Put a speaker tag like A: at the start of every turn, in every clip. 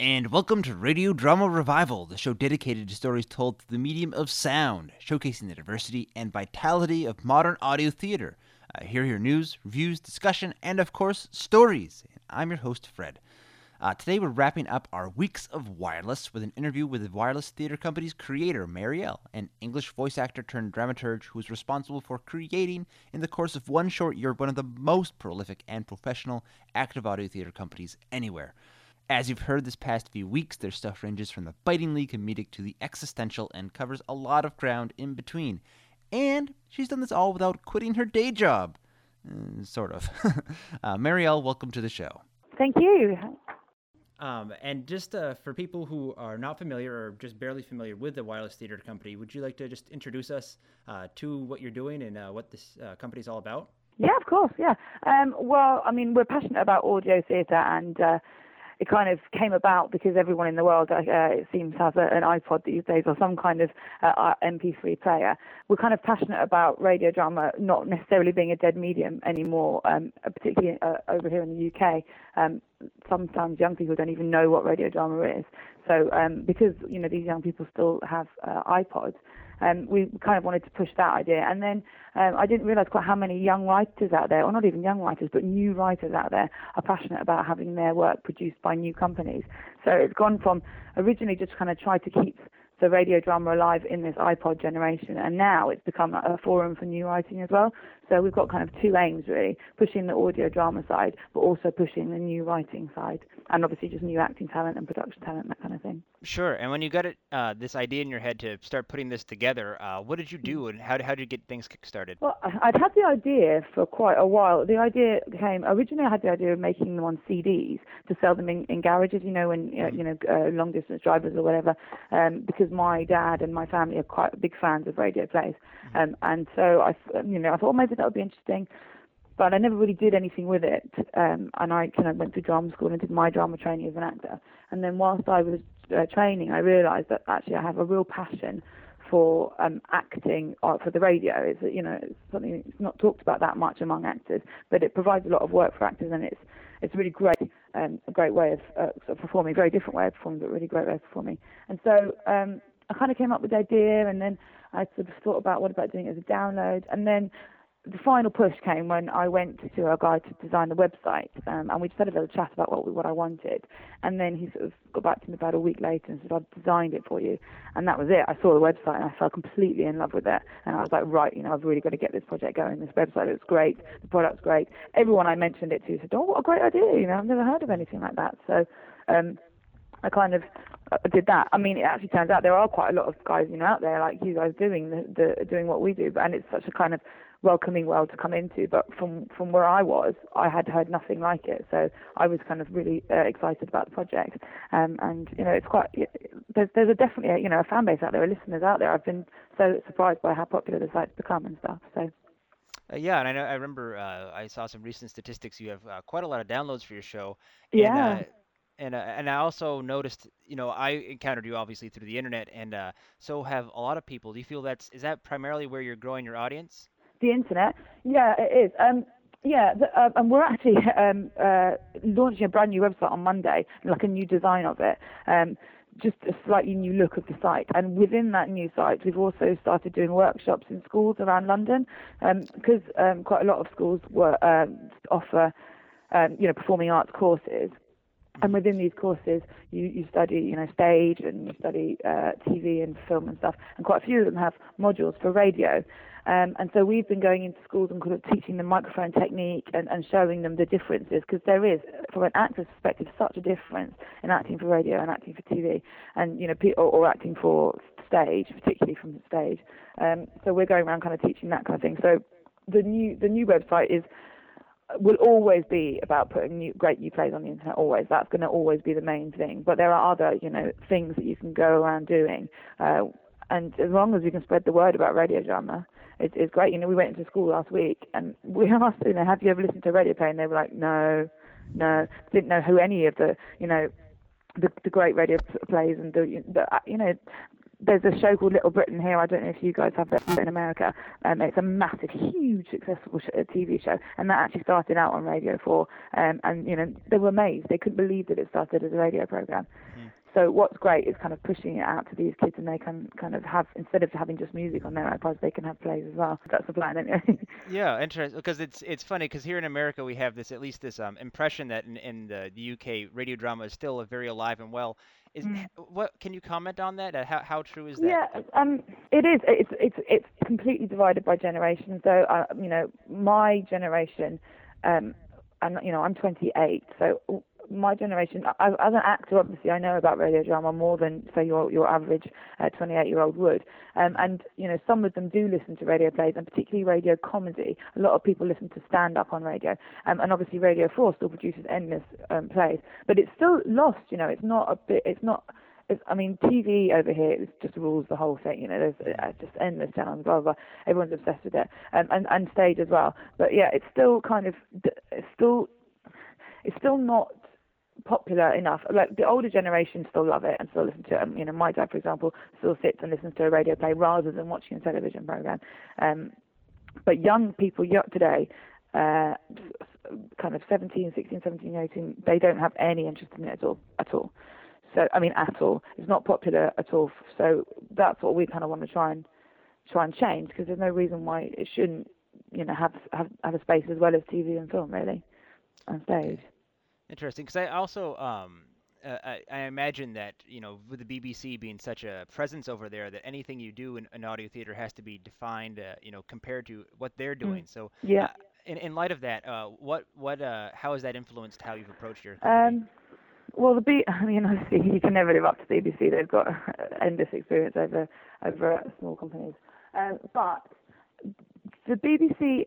A: And welcome to Radio Drama Revival, the show dedicated to stories told through the medium of sound, showcasing the diversity and vitality of modern audio theater. Uh, here are your news, reviews, discussion, and of course, stories. And I'm your host, Fred. Uh, today we're wrapping up our weeks of wireless with an interview with the wireless theater company's creator, Mariele, an English voice actor turned dramaturge who is responsible for creating, in the course of one short year, one of the most prolific and professional active audio theater companies anywhere. As you've heard this past few weeks, their stuff ranges from the bitingly comedic to the existential and covers a lot of ground in between. And she's done this all without quitting her day job. Uh, sort of. uh, Mariele, welcome to the show.
B: Thank you.
A: Um, and just uh, for people who are not familiar or just barely familiar with the Wireless Theater Company, would you like to just introduce us uh, to what you're doing and uh, what this uh, company is all about?
B: Yeah, of course. Yeah. Um, well, I mean, we're passionate about audio theatre and uh, it kind of came about because everyone in the world, uh, it seems, has a, an iPod these days or some kind of uh, MP3 player. We're kind of passionate about radio drama not necessarily being a dead medium anymore, um, particularly uh, over here in the UK. Um, sometimes young people don't even know what radio drama is. So um, because you know these young people still have uh, iPods, um, we kind of wanted to push that idea. And then um, I didn't realize quite how many young writers out there, or not even young writers, but new writers out there, are passionate about having their work produced by new companies. So it's gone from originally just kind of try to keep the radio drama alive in this iPod generation, and now it's become a forum for new writing as well. So we've got kind of two aims really, pushing the audio drama side, but also pushing the new writing side, and obviously just new acting talent and production talent, that kind of thing.
A: Sure. And when you got it, uh, this idea in your head to start putting this together, uh, what did you do, mm. and how, how did you get things kickstarted?
B: Well, I'd had the idea for quite a while. The idea came originally. I had the idea of making them on CDs to sell them in, in garages, you know, when uh, you know uh, long distance drivers or whatever, um, because my dad and my family are quite big fans of radio plays, mm-hmm. um, and so I, you know, I thought well, maybe that would be interesting but I never really did anything with it. Um, and I kind of went to drama school and did my drama training as an actor. And then whilst I was uh, training, I realised that actually I have a real passion for um, acting or uh, for the radio. It's you know it's something that's not talked about that much among actors, but it provides a lot of work for actors, and it's it's really great, um, a great way of uh, sort of performing, very different way of performing, but really great way of performing. And so um, I kind of came up with the idea, and then I sort of thought about what about doing it as a download, and then the final push came when I went to a guy to design the website, um, and we just had a little chat about what we, what I wanted. And then he sort of got back to me about a week later and said, "I've designed it for you," and that was it. I saw the website and I fell completely in love with it, and I was like, "Right, you know, I've really got to get this project going. This website looks great. The product's great." Everyone I mentioned it to said, "Oh, what a great idea! You know, I've never heard of anything like that." So. Um, I kind of uh, did that. I mean, it actually turns out there are quite a lot of guys, you know, out there like you guys doing the, the doing what we do, but and it's such a kind of welcoming world to come into. But from from where I was, I had heard nothing like it. So I was kind of really uh, excited about the project. Um, and you know, it's quite there's there's a definitely a, you know a fan base out there, listeners out there. I've been so surprised by how popular the site's become and stuff. So.
A: Uh, yeah, and I know I remember uh, I saw some recent statistics. You have uh, quite a lot of downloads for your show.
B: And, yeah. Uh,
A: and uh, and I also noticed, you know, I encountered you obviously through the internet, and uh, so have a lot of people. Do you feel that's is that primarily where you're growing your audience?
B: The internet. Yeah, it is. Um, yeah, the, uh, and we're actually um, uh, launching a brand new website on Monday, like a new design of it. Um, just a slightly new look of the site. And within that new site, we've also started doing workshops in schools around London because um, um, quite a lot of schools were, um, offer, um, you know, performing arts courses. And within these courses, you, you study, you know, stage and you study uh, TV and film and stuff. And quite a few of them have modules for radio. Um, and so we've been going into schools and kind of teaching them microphone technique and, and showing them the differences because there is, from an actor's perspective, such a difference in acting for radio and acting for TV, and you know, or, or acting for stage, particularly from the stage. Um, so we're going around kind of teaching that kind of thing. So the new the new website is will always be about putting new, great new plays on the internet. Always, that's going to always be the main thing. But there are other, you know, things that you can go around doing. Uh, and as long as you can spread the word about radio drama, it's, it's great. You know, we went into school last week and we asked, you know, have you ever listened to radio play? And they were like, no, no, didn't know who any of the, you know, the, the great radio plays and the, the, you know, there's a show called Little Britain here. I don't know if you guys have that in America. Um, it's a massive, huge, successful sh- TV show, and that actually started out on Radio 4. Um, and you know, they were amazed. They couldn't believe that it started as a radio program. So what's great is kind of pushing it out to these kids, and they can kind of have instead of having just music on their iPods, they can have plays as well. That's the plan, anyway.
A: yeah, interesting. Because it's it's funny because here in America we have this at least this um, impression that in, in the, the UK radio drama is still very alive and well. Is mm. what can you comment on that? How how true is that?
B: Yeah, um, it is. It's it's it's completely divided by generation. So uh, you know, my generation, um, and you know, I'm 28. So my generation, I, as an actor, obviously, I know about radio drama more than say your your average 28 uh, year old would. Um, and you know, some of them do listen to radio plays, and particularly radio comedy. A lot of people listen to stand up on radio, um, and obviously, Radio 4 still produces endless um, plays, but it's still lost. You know, it's not a bit. It's not. I mean, TV over here just rules the whole thing. You know, there's uh, just endless channels, blah, blah blah. Everyone's obsessed with it, um, and and stage as well. But yeah, it's still kind of it's still it's still not popular enough. Like the older generation still love it and still listen to it. Um, you know, my dad, for example, still sits and listens to a radio play rather than watching a television program. Um, but young people today, uh, kind of 17, 16, 17, 18, they don't have any interest in it at all, at all. So I mean, at all, it's not popular at all. So that's what we kind of want to try and try and change because there's no reason why it shouldn't, you know, have have have a space as well as TV and film really, on stage.
A: Interesting, because I also um, uh, I, I, imagine that you know with the BBC being such a presence over there, that anything you do in an audio theater has to be defined, uh, you know, compared to what they're mm. doing. So
B: yeah. Uh,
A: in, in light of that, uh, what what uh, how has that influenced how you've approached your? Um,
B: well, the B, I mean, obviously you can never live up to the BBC. They've got endless experience over over small companies, um, but the BBC,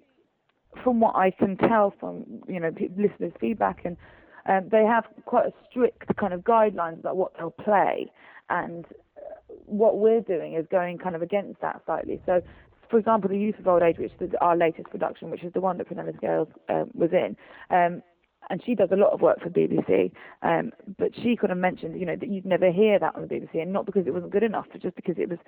B: from what I can tell from you know listeners' feedback and um, they have quite a strict kind of guidelines about what they'll play, and uh, what we're doing is going kind of against that slightly. So, for example, the Youth of Old Age, which is our latest production, which is the one that Prunella Scales um, was in, um, and she does a lot of work for BBC. Um, but she kind of mentioned, you know, that you'd never hear that on the BBC, and not because it wasn't good enough, but just because it was,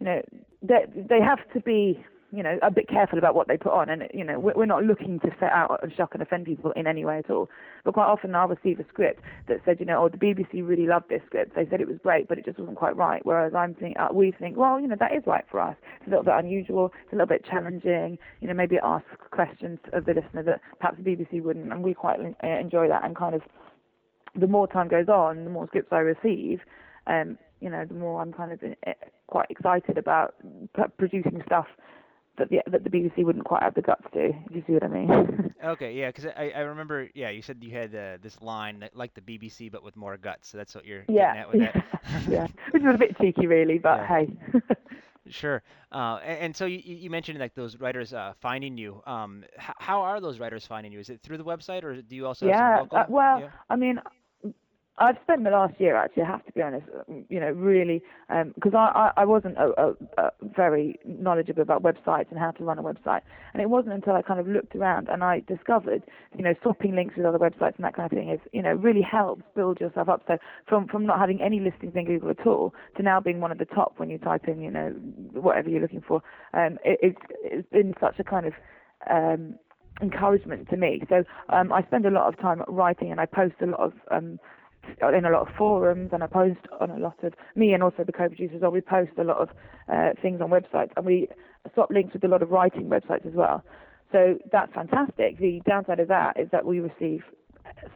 B: you know, they they have to be you know, a bit careful about what they put on. And, you know, we're not looking to set out and shock and offend people in any way at all. But quite often I'll receive a script that said, you know, oh, the BBC really loved this script. They said it was great, but it just wasn't quite right. Whereas I'm think, uh, we think, well, you know, that is right for us. It's a little bit unusual. It's a little bit challenging. You know, maybe it asks questions of the listener that perhaps the BBC wouldn't. And we quite uh, enjoy that. And kind of the more time goes on, the more scripts I receive, um, you know, the more I'm kind of uh, quite excited about producing stuff that the that the BBC wouldn't quite have the guts to. If you see what I mean.
A: okay, yeah, because I, I remember, yeah, you said you had uh, this line that, like the BBC but with more guts. So that's what you're
B: yeah,
A: getting at with
B: yeah, that. yeah, which was a bit cheeky, really, but yeah. hey.
A: Sure. Uh, and, and, so you, you mentioned like those writers uh, finding you. Um, h- how are those writers finding you? Is it through the website or do you also?
B: Yeah.
A: Uh,
B: well, yeah. I mean, I've spent the last year actually, I have to be honest, you know, really, because um, I, I, I wasn't a, a, a very knowledgeable about websites and how to run a website. And it wasn't until I kind of looked around and I discovered, you know, swapping links with other websites and that kind of thing is, you know, really helps build yourself up. So from, from not having any listings in Google at all to now being one of the top when you type in, you know, whatever you're looking for, um, it, it's, it's been such a kind of, um, encouragement to me. So um, I spend a lot of time writing and I post a lot of um, in a lot of forums and I post on a lot of me and also the co-producers. Or we post a lot of uh, things on websites and we swap links with a lot of writing websites as well. So that's fantastic. The downside of that is that we receive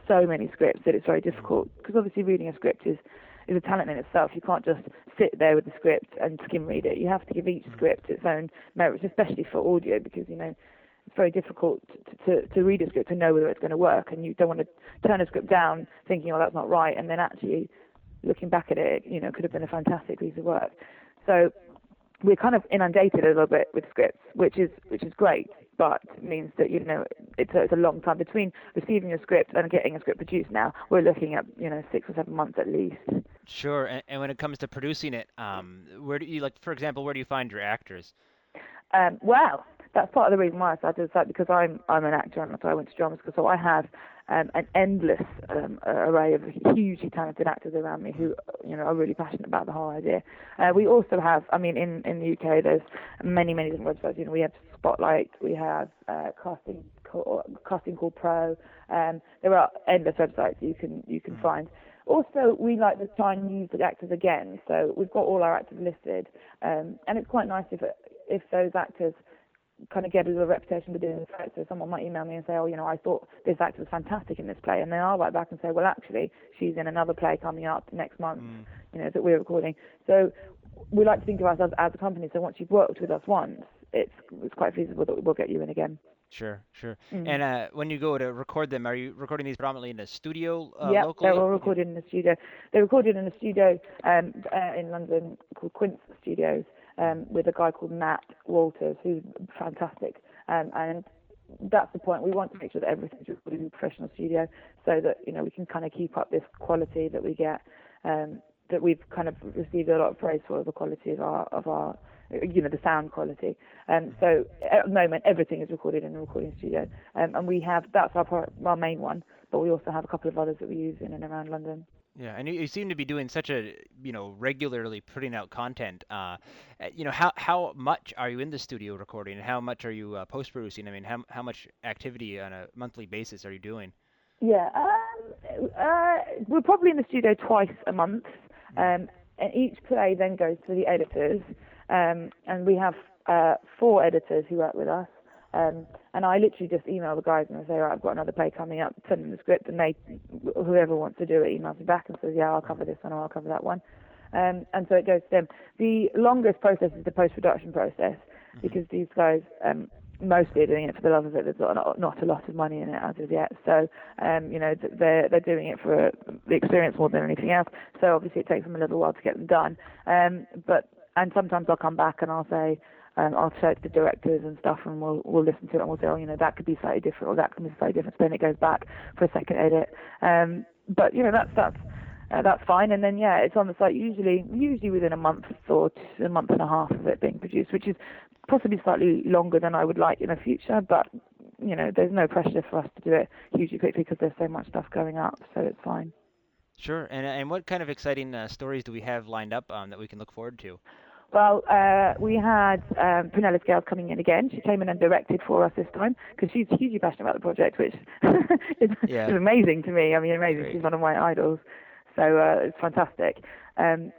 B: so many scripts that it's very difficult because obviously reading a script is is a talent in itself. You can't just sit there with the script and skim read it. You have to give each script its own merits, especially for audio because you know it's very difficult to, to, to read a script to know whether it's going to work, and you don't want to turn a script down thinking, oh, that's not right, and then actually looking back at it, you know, could have been a fantastic piece of work. So we're kind of inundated a little bit with scripts, which is which is great, but means that you know it's a, it's a long time between receiving a script and getting a script produced. Now we're looking at you know six or seven months at least.
A: Sure, and, and when it comes to producing it, um, where do you like, for example, where do you find your actors?
B: Um, well, that's part of the reason why I started site because I'm I'm an actor and so I went to drama school. So I have um, an endless um, array of hugely talented actors around me who you know are really passionate about the whole idea. Uh, we also have, I mean, in in the UK, there's many many different websites. You know, we have Spotlight, we have uh, casting call, casting call pro. Um, there are endless websites you can you can mm. find. Also, we like to try and use the actors again. So we've got all our actors listed, um, and it's quite nice if if those actors kind of get a little reputation within the fact. So someone might email me and say, oh, you know, I thought this actor was fantastic in this play, and then I'll write back and say, well, actually, she's in another play coming up next month, mm. you know, that we're recording. So we like to think of ourselves as a company. So once you've worked with us once, it's it's quite feasible that we'll get you in again.
A: Sure, sure. Mm. And uh, when you go to record them, are you recording these predominantly in a studio uh, locally?
B: they're all recorded in the studio. They're recorded in a studio um, uh, in London called Quince Studios um, with a guy called Matt Walters, who's fantastic. Um, and that's the point. We want to make sure that everything's recorded in a professional studio, so that you know we can kind of keep up this quality that we get. Um, that we've kind of received a lot of praise for the quality of our of our you know the sound quality. Um, so at the moment everything is recorded in a recording studio, um, and we have that's our our main one, but we also have a couple of others that we use in and around London.
A: Yeah, and you, you, seem to be doing such a, you know, regularly putting out content. Uh, you know, how how much are you in the studio recording, and how much are you uh, post producing? I mean, how how much activity on a monthly basis are you doing?
B: Yeah, um, uh, we're probably in the studio twice a month, mm-hmm. um, and each play then goes to the editors, um, and we have uh, four editors who work with us. Um, and I literally just email the guys and I say, right, I've got another play coming up, send them the script, and they, whoever wants to do it, emails me back and says, yeah, I'll cover this one or I'll cover that one. Um, and so it goes to them. The longest process is the post-production process mm-hmm. because these guys um, mostly are doing it for the love of it. There's not, not a lot of money in it as of yet. So, um, you know, they're, they're doing it for the experience more than anything else. So obviously it takes them a little while to get them done. Um, but, and sometimes I'll come back and I'll say, um, I'll search the directors and stuff, and we'll we'll listen to it and we'll say, oh, you know, that could be slightly different, or that could be slightly different. So then it goes back for a second edit. Um, but you know, that's that's uh, that's fine. And then yeah, it's on the site usually usually within a month or two, a month and a half of it being produced, which is possibly slightly longer than I would like in the future. But you know, there's no pressure for us to do it hugely quickly because there's so much stuff going up, so it's fine.
A: Sure. And and what kind of exciting uh, stories do we have lined up um, that we can look forward to?
B: Well, uh, we had um, Prunella Scales coming in again. She came in and directed for us this time because she's hugely passionate about the project, which is, yeah. is, amazing to me. I mean, amazing. Great. She's one of my idols, so uh, it's fantastic. Um,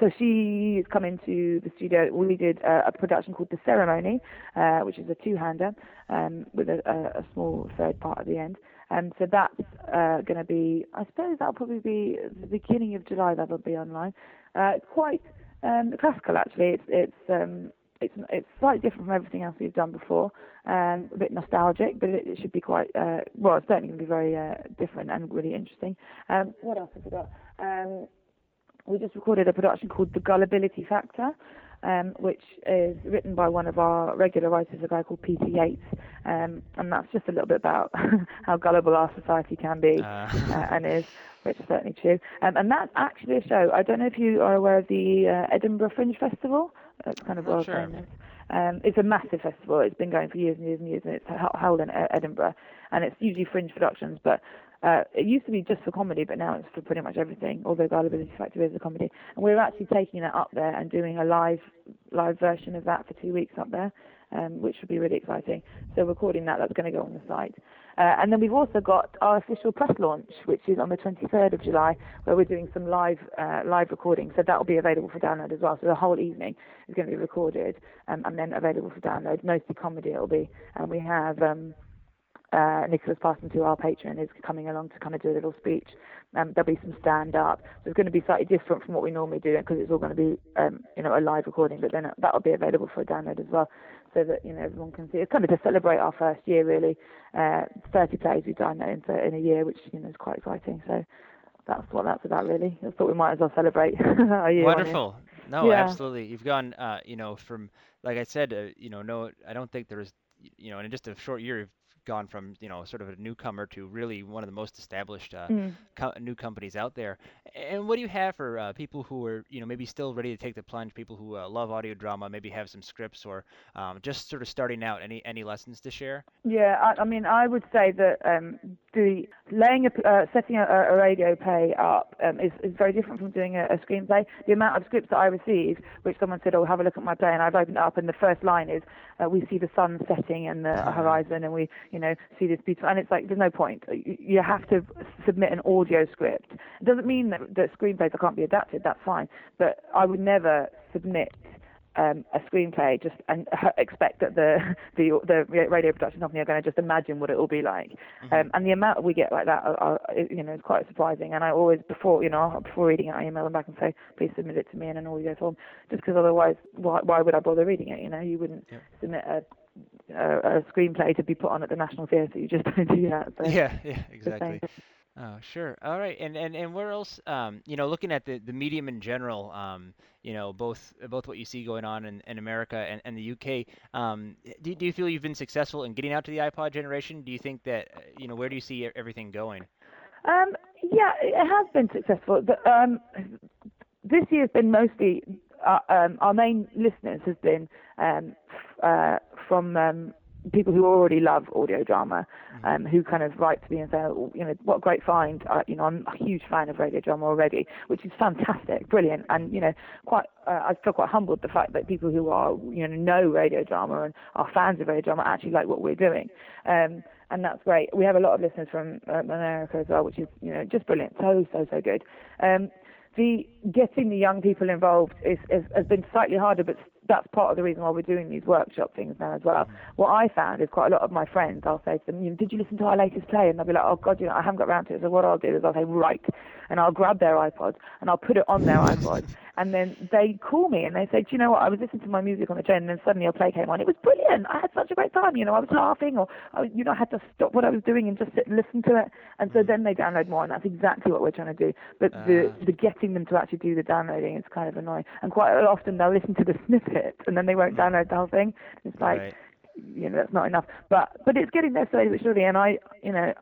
B: so she's come into the studio. We did a, a production called The Ceremony, uh, which is a two-hander um, with a, a, a, small third part at the end. And so that's uh, going to be, I suppose that'll probably be the beginning of July. That'll be online. Uh, quite um, classical actually. It's it's um, it's it's slightly different from everything else we've done before. Um, a bit nostalgic, but it, it should be quite uh, well. It's certainly going to be very uh, different and really interesting. Um, what else have we got? Um, we just recorded a production called The Gullibility Factor, um, which is written by one of our regular writers, a guy called Peter Yates, um, and that's just a little bit about how gullible our society can be uh. Uh, and is, which is certainly true. Um, and that's actually a show. I don't know if you are aware of the uh, Edinburgh Fringe Festival. It's kind of world
A: sure.
B: famous. Um, it's a massive festival. It's been going for years and years and years, and it's held in Edinburgh. And it's usually fringe productions, but uh, it used to be just for comedy, but now it's for pretty much everything. Although Gullibility Factor is a comedy, and we're actually taking that up there and doing a live live version of that for two weeks up there, um, which would be really exciting. So recording that, that's going to go on the site. Uh, and then we've also got our official press launch, which is on the 23rd of July, where we're doing some live uh, live recording. So that will be available for download as well. So the whole evening is going to be recorded um, and then available for download. Mostly comedy it'll be, and we have. Um, uh, Nicholas Parsons, who our patron, is coming along to kind of do a little speech. Um, there'll be some stand up. So it's going to be slightly different from what we normally do because it's all going to be, um, you know, a live recording. But then that'll be available for download as well, so that you know everyone can see. It's kind of to celebrate our first year, really. Uh, 30 plays we've done in, in a year, which you know is quite exciting. So that's what that's about, really. I thought we might as well celebrate our year.
A: Wonderful. No, yeah. absolutely. You've gone, uh, you know, from like I said, uh, you know, no, I don't think there's, you know, in just a short year, you've gone from you know sort of a newcomer to really one of the most established uh,
B: Mm.
A: co- new companies out there. And what do you have for uh, people who are you know maybe still ready to take the plunge, people who uh, love audio drama, maybe have some scripts or um, just sort of starting out? Any any lessons to share?
B: Yeah, I, I mean, I would say that um, the laying a, uh, setting a, a radio play up um, is, is very different from doing a, a screenplay. The amount of scripts that I receive, which someone said, "Oh, have a look at my play," and I've opened it up, and the first line is, uh, "We see the sun setting and the horizon, and we, you know, see this beautiful." And it's like, there's no point. You, have to submit an audio script. It doesn't mean that, that screenplays can't be adapted. That's fine, but I would never submit um, a screenplay just and expect that the the the radio production company are going to just imagine what it will be like. Um, and the amount we get like that, are, are, you know, is quite surprising. And I always before you know before reading it, I email them back and say, please submit it to me in an audio form, just because otherwise, why why would I bother reading it? You know, you wouldn't
A: Yeah.
B: submit a, a a screenplay to be put on at the National Theatre. You just don't do that. So
A: Yeah, yeah, exactly. Oh, sure. All right. And and and where else? Um, you know, looking at the the medium in general, um, you know, both both what you see going on in, in America and, and the UK. Um, do do you feel you've been successful in getting out to the iPod generation? Do you think that uh, you know where do you see everything going?
B: Um, yeah, it has been successful. The, um, this year's been mostly uh, um, our main listeners has been um, uh, from um, people who already love audio drama, um, who kind of write to me and say, oh, you know, what a great find. Uh, you know, I'm a huge fan of radio drama already, which is fantastic, brilliant, and you know, quite. Uh, I feel quite humbled the fact that people who are you know know radio drama and are fans of radio drama actually like what we're doing. Um, and that's great. We have a lot of listeners from uh, America as well, which is you know just brilliant. So so so good. Um, the getting the young people involved is, is has been slightly harder, but that's part of the reason why we're doing these workshop things now as well. What I found is quite a lot of my friends, I'll say to them, "Did you listen to our latest play?" And they'll be like, "Oh God, you know, I haven't got around to it." So what I'll do is I'll say, "Right," and I'll grab their iPod and I'll put it on their iPod, and then they call me and they say, "Do you know what? I was listening to my music on the train, and then suddenly your play came on. It was brilliant. I had such a great time. You know, I was laughing, or I, you know, I had to stop what I was doing and just sit and listen to it." And so then they download more, and that's exactly what we're trying to do. But the
A: Ah.
B: the getting them to actually do the downloading is kind of annoying. And quite often they'll listen to the snippet and then they won't download the whole thing. It's like,
A: Right.
B: you know, that's not enough. But but it's getting there slowly but surely. And I, you know,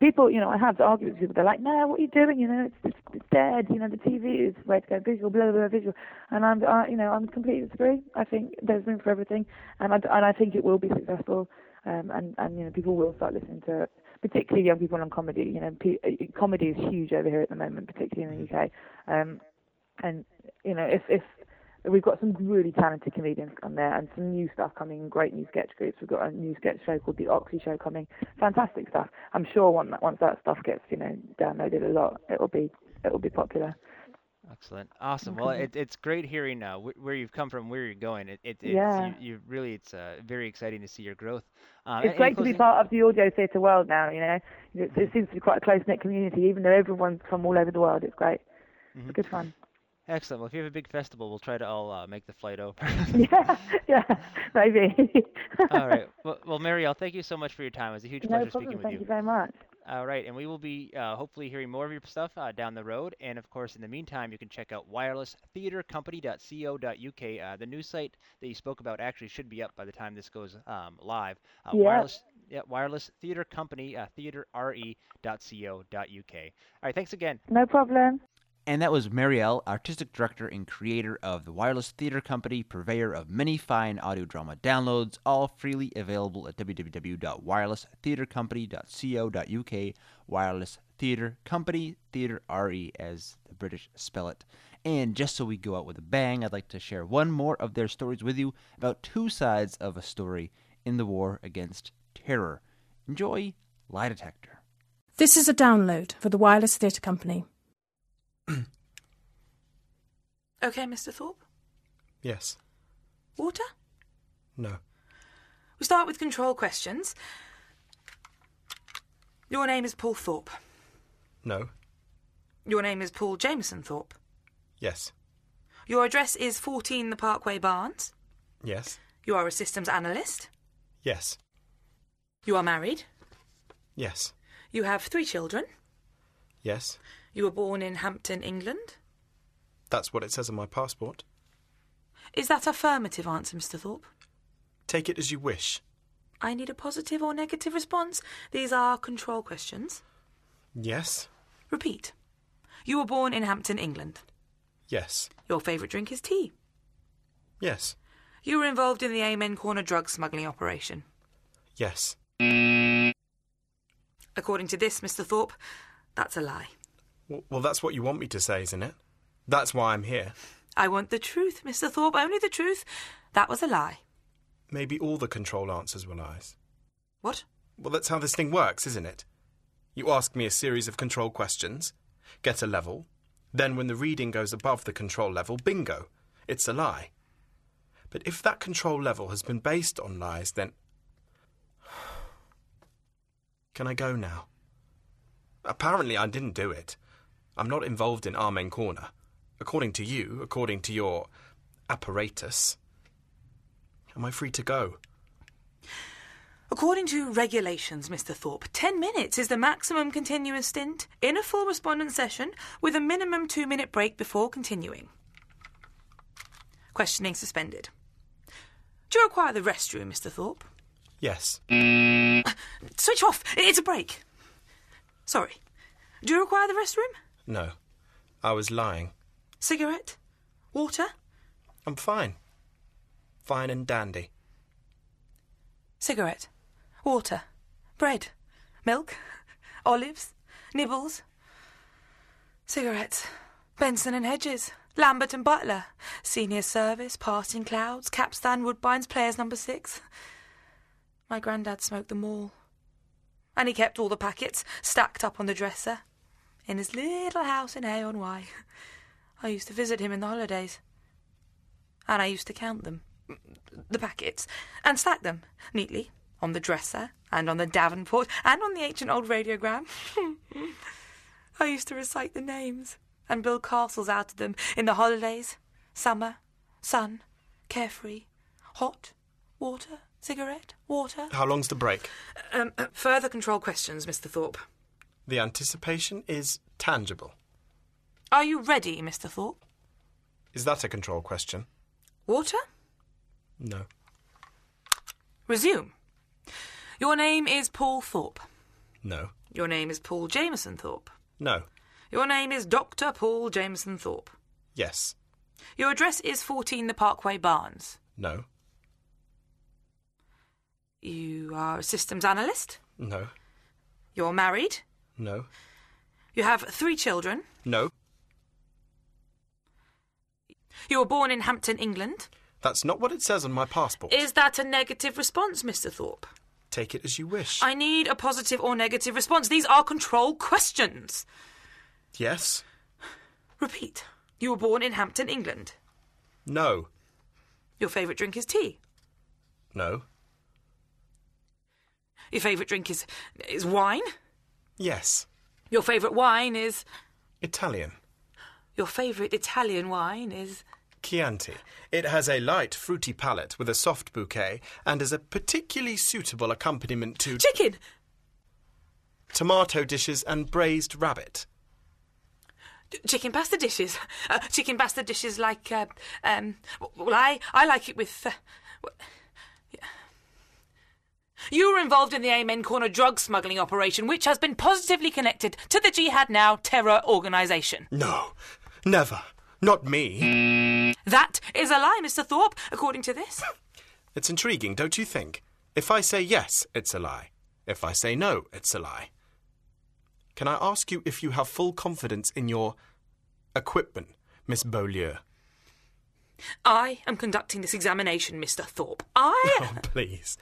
B: people, you know, I have arguments with people. They're like, no, what are you doing? You know, it's it's, it's dead. You know, the TV is where to go visual, blah blah blah visual. And I'm, uh, you know, I'm completely disagree. I think there's room for everything, and I and I think it will be successful. Um, and and you know, people will start listening to it particularly young people on comedy. You know, pe- uh, comedy is huge over here at the moment, particularly in the UK. Um, and you know, if if we've got some really talented comedians on there and some new stuff coming, great new sketch groups. We've got a new sketch show called the Oxy Show coming, fantastic stuff. I'm sure once that once that stuff gets you know downloaded a lot, it'll be it'll be popular.
A: Excellent. Awesome. Well, it, it's great hearing uh, where you've come from, where you're going. It, it, it's,
B: Yeah.
A: you, you really, it's uh, very exciting to see your growth. Uh,
B: It's great to be part of the audio theatre world now. You know, it, it seems to be quite a close knit community, even though everyone's from all over the world. It's great.
A: Mhm.
B: It's good fun.
A: Excellent. Well, if you have a big festival, we'll try to all uh, make the flight over.
B: yeah, yeah, maybe.
A: all right. Well, well, Mariele, thank you so much for your time. It was a huge
B: no
A: pleasure
B: problem.
A: speaking with you.
B: Thank
A: you.
B: very much.
A: All right, and we will be uh, hopefully hearing more of your stuff uh, down the road. And of course, in the meantime, you can check out wirelesstheatrecompany.co.uk. Uh, the news site that you spoke about actually should be up by the time this goes um, live. Uh,
B: Yeah.
A: Wireless, yeah, wireless theater company, uh, theaterre.co.uk. All right, thanks again.
B: No problem.
A: And that was Mariele, artistic director and creator of the Wireless Theater Company, purveyor of many fine audio drama downloads, all freely available at www.wirelesstheatrecompany.co.uk. Wireless Theater Company, Theater RE as the British spell it. And just so we go out with a bang, I'd like to share one more of their stories with you about two sides of a story in the war against terror. Enjoy Lie Detector.
C: This is a download for the Wireless Theatre Company.
D: Okay, Mr. Thorpe.
E: Yes.
D: Water?
E: No.
D: We start with control questions. Your name is Paul Thorpe.
E: No.
D: Your name is Paul Jameson Thorpe.
E: Yes.
D: Your address is 14 the Parkway Barns.
E: Yes.
D: You are a systems analyst.
E: Yes.
D: You are married.
E: Yes.
D: You have three children.
E: Yes.
D: You were born in Hampton, England.
E: That's what it says on my passport.
D: Is that affirmative answer, Mr. Thorpe?
E: Take it as you wish.
D: I need a positive or negative response. These are control questions.
E: Yes.
D: Repeat. You were born in Hampton, England.
E: Yes.
D: Your favourite drink is tea.
E: Yes.
D: You were involved in the Amen Corner drug smuggling operation.
E: Yes.
D: According to this, Mr. Thorpe, that's a lie.
E: Well, that's what you want me to say, isn't it? That's why I'm here.
D: I want the truth, Mr. Thorpe, only the truth. That was a lie.
E: Maybe all the control answers were lies.
D: What?
E: Well, that's how this thing works, isn't it? You ask me a series of control questions, get a level, then when the reading goes above the control level, bingo, it's a lie. But if that control level has been based on lies, then. Can I go now? Apparently, I didn't do it. I'm not involved in Amen Corner. According to you, according to your apparatus. Am I free to go?
D: According to regulations, Mr. Thorpe, 10 minutes is the maximum continuous stint in a full respondent session with a minimum two minute break before continuing. Questioning suspended. Do you require the restroom, Mr. Thorpe?
E: Yes.
D: Switch off! It's a break. Sorry. Do you require the restroom?
E: No. I was lying.
D: Cigarette? Water?
E: I'm fine. Fine and dandy.
D: Cigarette? Water? Bread? Milk? Olives? Nibbles? Cigarettes? Benson and Hedges? Lambert and Butler? Senior Service? Passing Clouds? Capstan Woodbines? Players Number Six? My granddad smoked them all. And he kept all the packets stacked up on the dresser in his little house in A-on-Y. I used to visit him in the holidays. And I used to count them, the packets, and stack them neatly on the dresser and on the Davenport and on the ancient old radiogram. I used to recite the names and build castles out of them in the holidays summer, sun, carefree, hot, water, cigarette, water.
E: How long's the break?
D: Um, uh, further control questions, Mr. Thorpe.
E: The anticipation is tangible.
D: Are you ready, Mr. Thorpe?
E: Is that a control question?
D: Water?
E: No.
D: Resume. Your name is Paul Thorpe.
E: No.
D: Your name is Paul Jameson Thorpe.
E: No.
D: Your name is Dr. Paul Jameson Thorpe.
E: Yes.
D: Your address is 14 the Parkway Barns.
E: No.
D: You are a systems analyst.
E: No.
D: You're married.
E: No.
D: You have three children.
E: No.
D: You were born in Hampton, England.
E: That's not what it says on my passport.
D: Is that a negative response, Mr. Thorpe?
E: Take it as you wish.
D: I need a positive or negative response. These are control questions.
E: Yes.
D: Repeat. You were born in Hampton, England.
E: No.
D: Your favourite drink is tea.
E: No.
D: Your favourite drink is is wine.
E: Yes.
D: Your favourite wine is
E: Italian.
D: your favourite Italian wine is
E: Chianti. It has a light, fruity palate with a soft bouquet and is a particularly suitable accompaniment to
D: chicken.
E: tomato dishes and braised rabbit.
D: Chicken pasta dishes. Uh, chicken pasta dishes like uh, um. Well, I I like it with. Uh. You were involved in the Amen Corner drug smuggling operation, which has been positively connected to the Jihad Now terror organisation.
E: No. Never. Not me.
D: That is a lie, Mr. Thorpe, according to this.
E: It's intriguing, don't you think? If I say yes, it's a lie. If I say no, it's a lie. Can I ask you if you have full confidence in your equipment, Miss Beaulieu?
D: I am conducting this examination, Mr. Thorpe. I
E: Oh, please.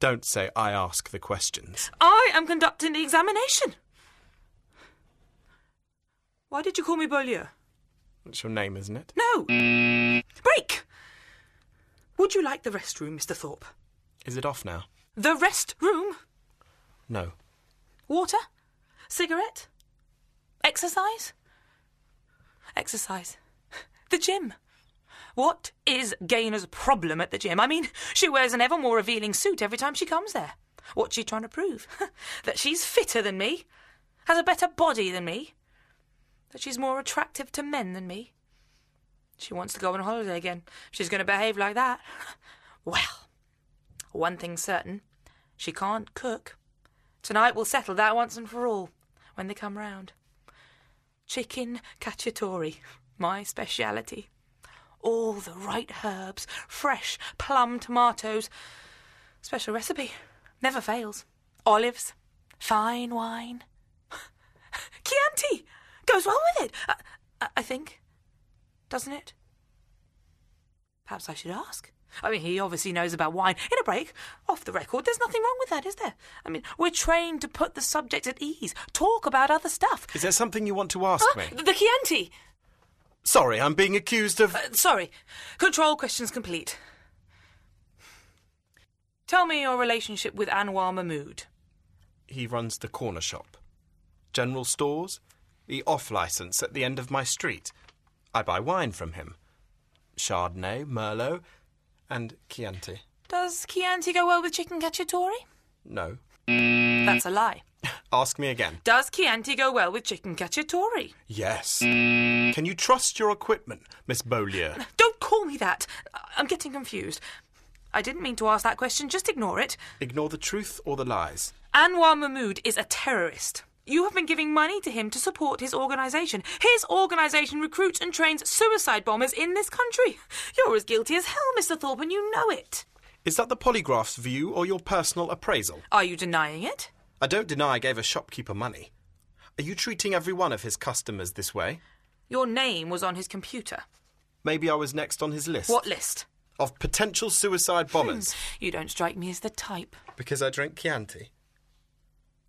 E: Don't say I ask the questions.
D: I am conducting the examination. Why did you call me Beaulieu?
E: That's your name, isn't it?
D: No. Break. Would you like the restroom, Mr. Thorpe?
E: Is it off now?
D: The restroom?
E: No.
D: Water? Cigarette? Exercise? Exercise. The gym. What is Gaynor's problem at the gym? I mean, she wears an ever more revealing suit every time she comes there. What's she trying to prove? that she's fitter than me? Has a better body than me? That she's more attractive to men than me? She wants to go on holiday again. She's going to behave like that. Well, one thing's certain. She can't cook. Tonight we'll settle that once and for all when they come round. Chicken cacciatore, my speciality. All the right herbs, fresh plum tomatoes. Special recipe. Never fails. Olives, fine wine. Chianti! Goes well with it, I, I, think. Doesn't it? Perhaps I should ask. I mean, he obviously knows about wine. In a break, off the record, there's nothing wrong with that, is there? I mean, we're trained to put the subject at ease, talk about other stuff.
E: Is there something you want to ask
D: Ah,
E: me?
D: the Chianti!
E: Sorry, I'm being accused of.
D: Uh, sorry. Control questions complete. Tell me your relationship with Anwar Mahmood.
E: He runs the corner shop. General stores? The off license at the end of my street. I buy wine from him. Chardonnay, Merlot, and Chianti.
D: Does Chianti go well with chicken cacciatore?
E: No.
D: That's a lie.
E: Ask me again.
D: Does Chianti go well with chicken cacciatore?
E: Yes. Can you trust your equipment, Miss Beaulieu?
D: Don't call me that. I'm getting confused. I didn't mean to ask that question, just ignore it.
E: Ignore the truth or the lies.
D: Anwar Mahmood is a terrorist. You have been giving money to him to support his organisation. His organisation recruits and trains suicide bombers in this country. You're as guilty as hell, Mr. Thorpe, and you know it.
E: Is that the polygraph's view or your personal appraisal?
D: Are you denying it?
E: I don't deny I gave a shopkeeper money. Are you treating every one of his customers this way?
D: Your name was on his computer.
E: Maybe I was next on his list.
D: What list?
E: Of potential suicide hmm. bombers.
D: You don't strike me as the type.
E: because I drink Chianti?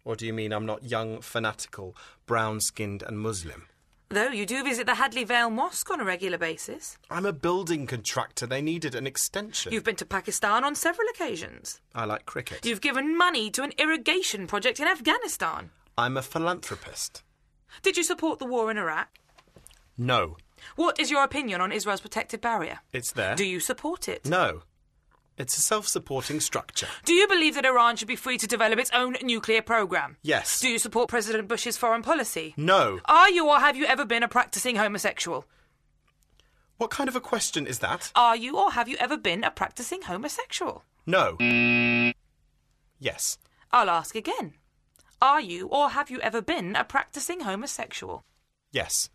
E: Or do you mean I'm not young, fanatical, brown skinned, and Muslim?
D: Though you do visit the Hadley Vale Mosque on a regular basis.
E: I'm a building contractor. They needed an extension.
D: You've been to Pakistan on several occasions.
E: I like cricket.
D: You've given money to an irrigation project in Afghanistan.
E: I'm a philanthropist.
D: Did you support the war in Iraq?
E: No.
D: What is your opinion on Israel's protective barrier?
E: It's there.
D: Do you support it?
E: No. It's a self supporting structure.
D: Do you believe that Iran should be free to develop its own nuclear program?
E: Yes.
D: Do you support President Bush's foreign policy?
E: No.
D: Are you or have you ever been a practicing homosexual?
E: What kind of a question is that?
D: Are you or have you ever been a practicing homosexual?
E: No. Yes.
D: I'll ask again. Are you or have you ever been a practicing homosexual?
E: Yes.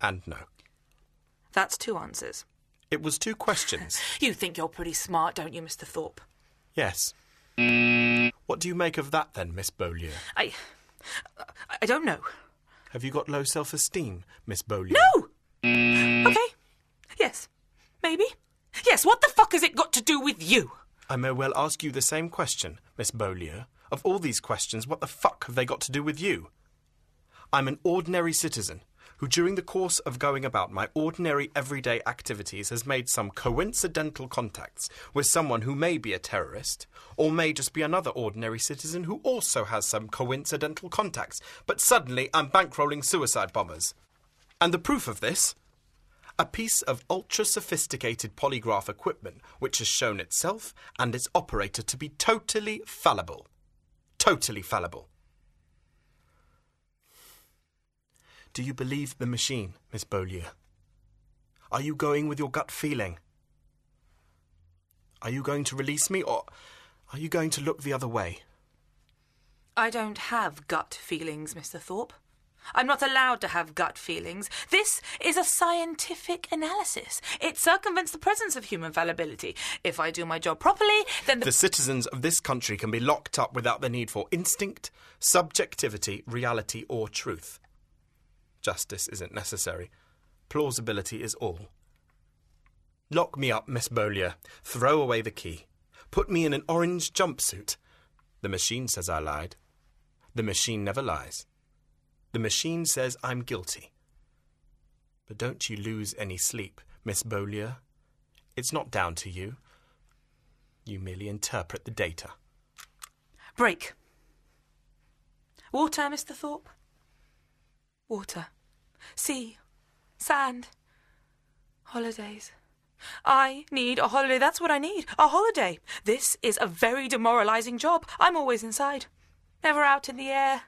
E: And no.
D: That's two answers.
E: It was two questions.
D: You think you're pretty smart, don't you, Mr. Thorpe?
E: Yes. What do you make of that then, Miss Beaulieu?
D: I. I don't know.
E: Have you got low self esteem, Miss Beaulieu?
D: No! Okay. Yes. Maybe. Yes, what the fuck has it got to do with you?
E: I may well ask you the same question, Miss Beaulieu. Of all these questions, what the fuck have they got to do with you? I'm an ordinary citizen who, during the course of going about my ordinary everyday activities, has made some coincidental contacts with someone who may be a terrorist, or may just be another ordinary citizen who also has some coincidental contacts, but suddenly I'm bankrolling suicide bombers. And the proof of this? A piece of ultra sophisticated polygraph equipment which has shown itself and its operator to be totally fallible. Totally fallible. Do you believe the machine, Miss Beaulieu? Are you going with your gut feeling? Are you going to release me or are you going to look the other way?
D: I don't have gut feelings, Mr. Thorpe. I'm not allowed to have gut feelings. This is a scientific analysis. It circumvents the presence of human fallibility. If I do my job properly, then the.
E: The citizens of this country can be locked up without the need for instinct, subjectivity, reality, or truth. Justice isn't necessary. Plausibility is all. Lock me up, Miss Beaulieu. Throw away the key. Put me in an orange jumpsuit. The machine says I lied. The machine never lies. The machine says I'm guilty. But don't you lose any sleep, Miss Beaulieu. It's not down to you. You merely interpret the data.
D: Break. Water, Mr. Thorpe? Water. Sea. Sand. Holidays. I need a holiday. That's what I need. A holiday. This is a very demoralizing job. I'm always inside. Never out in the air.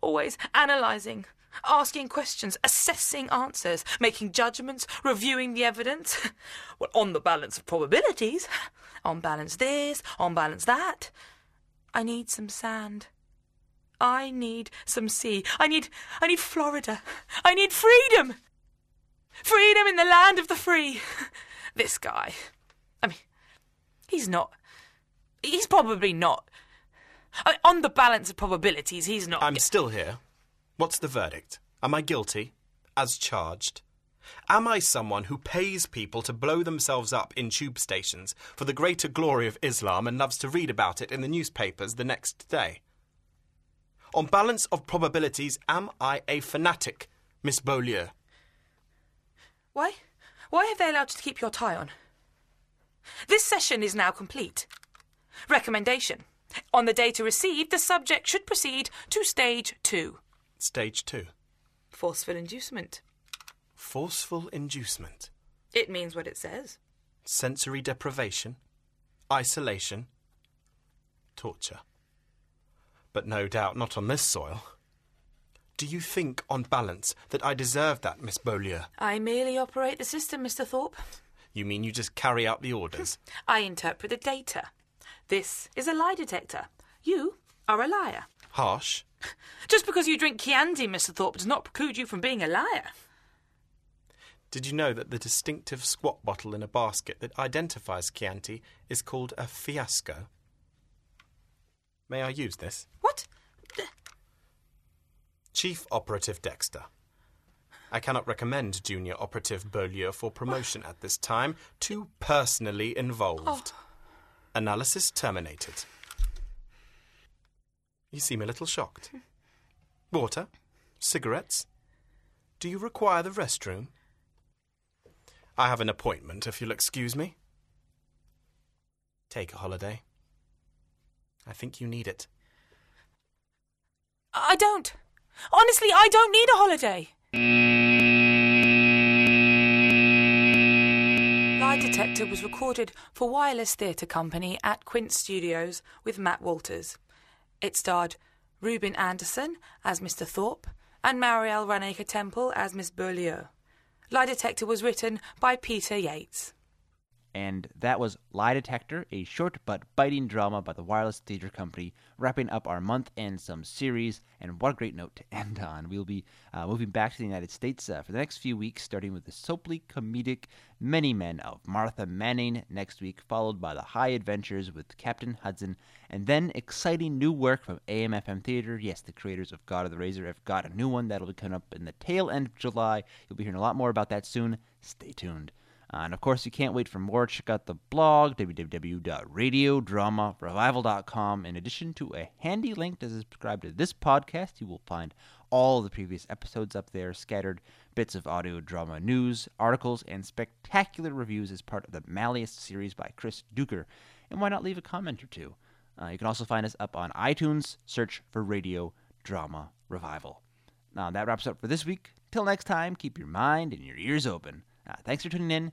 D: Always analysing. Asking questions, assessing answers, making judgments, reviewing the evidence. well, on the balance of probabilities. On balance this, on balance that. I need some sand. I need some sea. I need I need Florida. I need freedom. Freedom in the land of the free. This guy. I mean, he's not. He's probably not. I, on the balance of probabilities, he's not.
E: I'm still here. What's the verdict? Am I guilty? As charged? Am I someone who pays people to blow themselves up in tube stations for the greater glory of Islam and loves to read about it in the newspapers the next day? On balance of probabilities, am I a fanatic, Miss Beaulieu?
D: Why? Why have they allowed you to keep your tie on? This session is now complete. Recommendation. On the data received, the subject should proceed to stage two.
E: Stage two.
D: Forceful inducement.
E: Forceful inducement.
D: It means what it says.
E: Sensory deprivation. Isolation. Torture. But no doubt not on this soil. Do you think, on balance, that I deserve that, Miss Beaulieu?
D: I merely operate the system, Mr. Thorpe.
E: You mean you just carry out the orders?
D: I interpret the data. This is a lie detector. You are a liar.
E: Harsh.
D: Just because you drink Chianti, Mr. Thorpe, does not preclude you from being a liar.
E: Did you know that the distinctive squat bottle in a basket that identifies Chianti is called a fiasco? May I use this? Chief Operative Dexter. I cannot recommend Junior Operative Beaulieu for promotion at this time. Too personally involved. Analysis terminated. You seem a little shocked. Water? Cigarettes? Do you require the restroom? I have an appointment, if you'll excuse me. Take a holiday. I think you need it.
D: I don't. Honestly, I don't need a holiday. Lie Detector was recorded for Wireless Theatre Company at Quint Studios with Matt Walters. It starred Reuben Anderson as Mr. Thorpe and Mariele Runacre Temple as Miss Beaulieu. Lie Detector was written by Peter Yates.
A: And that was Lie Detector, a short but biting drama by the Wireless Theatre Company, wrapping up our month and some series. And what a great note to end on. We'll be uh, moving back to the United States uh, for the next few weeks, starting with the soaply comedic Many Men of Martha Manning next week, followed by The High Adventures with Captain Hudson, and then exciting new work from AMFM Theatre. Yes, the creators of God of the Razor have got a new one that'll be coming up in the tail end of July. You'll be hearing a lot more about that soon. Stay tuned. Uh, and of course, you can't wait for more. Check out the blog, www.radiodramarevival.com. In addition to a handy link to subscribe to this podcast, you will find all the previous episodes up there, scattered bits of audio drama news, articles, and spectacular reviews as part of the Malleus series by Chris Duker. And why not leave a comment or two? Uh, you can also find us up on iTunes. Search for Radio Drama Revival. Now, that wraps up for this week. Till next time, keep your mind and your ears open. Uh, thanks for tuning in